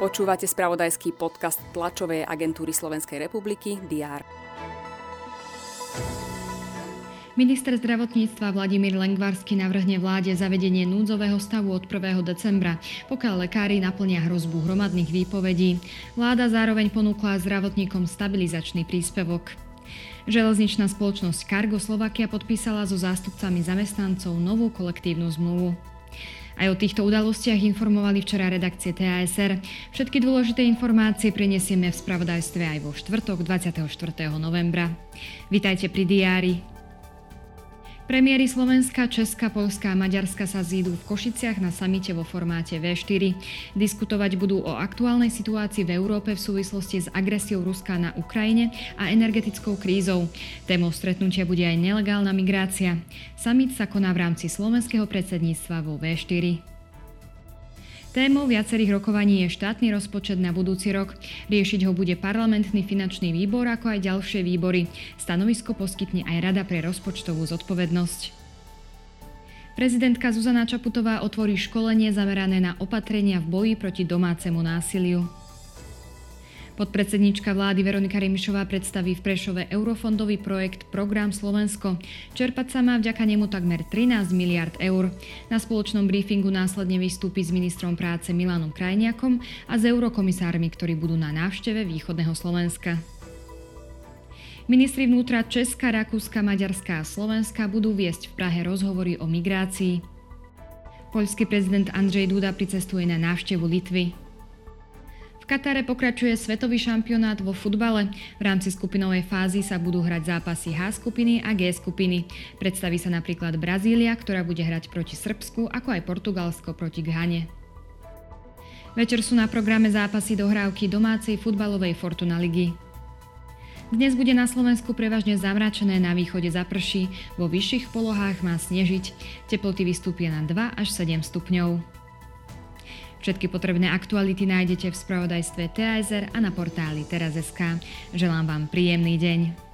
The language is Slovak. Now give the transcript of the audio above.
Počúvate spravodajský podcast tlačovej agentúry Slovenskej republiky DR. Minister zdravotníctva Vladimír Lengvarsky navrhne vláde zavedenie núdzového stavu od 1. decembra, pokiaľ lekári naplnia hrozbu hromadných výpovedí. Vláda zároveň ponúkla zdravotníkom stabilizačný príspevok. Železničná spoločnosť Cargo Slovakia podpísala so zástupcami zamestnancov novú kolektívnu zmluvu. Aj o týchto udalostiach informovali včera redakcie TASR. Všetky dôležité informácie prinesieme v spravodajstve aj vo štvrtok 24. novembra. Vitajte pri diári. Premiéry Slovenska, Česka, Polska a Maďarska sa zídu v Košiciach na samite vo formáte V4. Diskutovať budú o aktuálnej situácii v Európe v súvislosti s agresiou Ruska na Ukrajine a energetickou krízou. Témou stretnutia bude aj nelegálna migrácia. Samit sa koná v rámci slovenského predsedníctva vo V4. Témou viacerých rokovaní je štátny rozpočet na budúci rok. Riešiť ho bude parlamentný finančný výbor ako aj ďalšie výbory. Stanovisko poskytne aj Rada pre rozpočtovú zodpovednosť. Prezidentka Zuzana Čaputová otvorí školenie zamerané na opatrenia v boji proti domácemu násiliu. Podpredsednička vlády Veronika Remišová predstaví v Prešove eurofondový projekt Program Slovensko. Čerpať sa má vďaka nemu takmer 13 miliard eur. Na spoločnom briefingu následne vystúpi s ministrom práce Milanom Krajniakom a s eurokomisármi, ktorí budú na návšteve východného Slovenska. Ministri vnútra Česka, Rakúska, Maďarska a Slovenska budú viesť v Prahe rozhovory o migrácii. Poľský prezident Andrzej Duda pricestuje na návštevu Litvy. Katare pokračuje svetový šampionát vo futbale. V rámci skupinovej fázy sa budú hrať zápasy H skupiny a G skupiny. Predstaví sa napríklad Brazília, ktorá bude hrať proti Srbsku, ako aj Portugalsko proti Ghane. Večer sú na programe zápasy dohrávky domácej futbalovej Fortuna ligy. Dnes bude na Slovensku prevažne zamračené, na východe zaprší, vo vyšších polohách má snežiť. Teploty vystúpia na 2 až 7 stupňov. Všetky potrebné aktuality nájdete v spravodajstve TASR a na portáli teraz.sk. Želám vám príjemný deň.